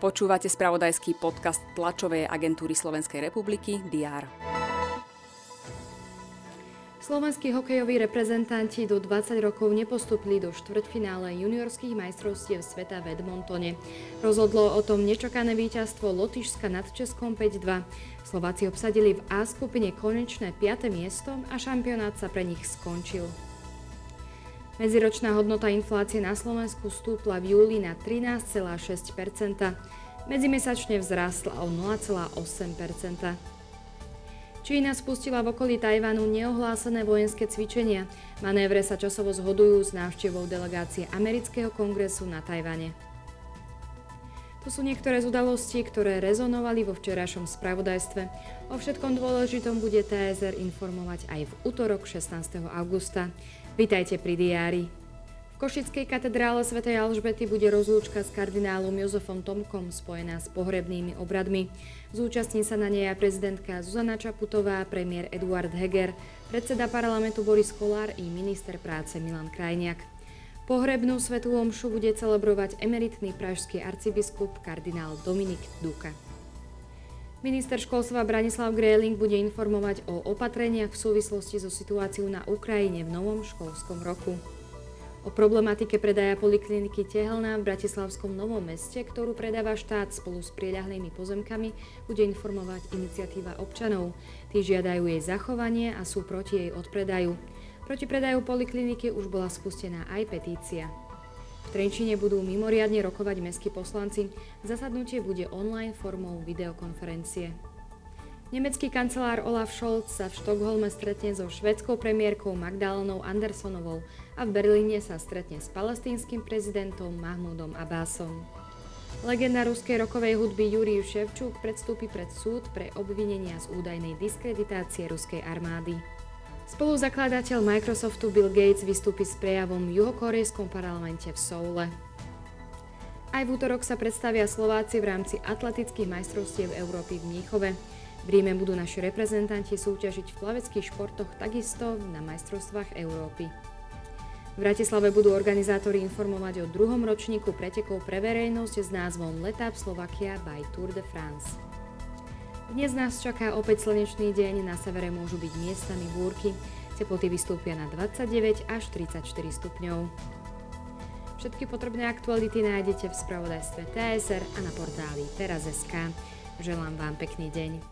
Počúvate spravodajský podcast tlačovej agentúry Slovenskej republiky DR. Slovenskí hokejoví reprezentanti do 20 rokov nepostupili do štvrťfinále juniorských majstrovstiev sveta v Edmontone. Rozhodlo o tom nečakané víťazstvo Lotyšska nad Českom 5-2. Slováci obsadili v A skupine konečné 5. miesto a šampionát sa pre nich skončil. Medziročná hodnota inflácie na Slovensku stúpla v júli na 13,6% Medzimesačne vzrástla o 0,8% Čína spustila v okolí Tajvanu neohlásené vojenské cvičenia. Manévre sa časovo zhodujú s návštevou delegácie Amerického kongresu na Tajvane. To sú niektoré z udalostí, ktoré rezonovali vo včerajšom spravodajstve. O všetkom dôležitom bude TSR informovať aj v útorok 16. augusta. Vítajte pri diári. V Košickej katedrále Sv. Alžbety bude rozlúčka s kardinálom Jozefom Tomkom spojená s pohrebnými obradmi. Zúčastní sa na nej aj prezidentka Zuzana Čaputová, premiér Eduard Heger, predseda parlamentu Boris Kolár i minister práce Milan Krajniak. Pohrebnú svetú omšu bude celebrovať emeritný pražský arcibiskup kardinál Dominik Duka. Minister školstva Branislav Gréling bude informovať o opatreniach v súvislosti so situáciou na Ukrajine v novom školskom roku. O problematike predaja polikliniky Tehelná v Bratislavskom Novom meste, ktorú predáva štát spolu s prieľahlými pozemkami, bude informovať iniciatíva občanov. Tí žiadajú jej zachovanie a sú proti jej odpredaju. Proti predaju polikliniky už bola spustená aj petícia. V Trenčine budú mimoriadne rokovať mestskí poslanci. Zasadnutie bude online formou videokonferencie. Nemecký kancelár Olaf Scholz sa v Štokholme stretne so švedskou premiérkou Magdalenou Andersonovou a v Berlíne sa stretne s palestínskym prezidentom Mahmudom Abbasom. Legenda ruskej rokovej hudby Jurij Ševčuk predstúpi pred súd pre obvinenia z údajnej diskreditácie ruskej armády. Spoluzakladateľ Microsoftu Bill Gates vystúpi s prejavom v juhokorejskom parlamente v Soule. Aj v útorok sa predstavia Slováci v rámci atletických majstrovstiev Európy v Mníchove. V Ríme budú naši reprezentanti súťažiť v plaveckých športoch takisto na majstrovstvách Európy. V Bratislave budú organizátori informovať o druhom ročníku pretekov pre verejnosť s názvom Letap Slovakia by Tour de France. Dnes nás čaká opäť slnečný deň, na severe môžu byť miestami búrky, teploty vystúpia na 29 až 34 stupňov. Všetky potrebné aktuality nájdete v spravodajstve TSR a na portáli teraz.sk. Želám vám pekný deň.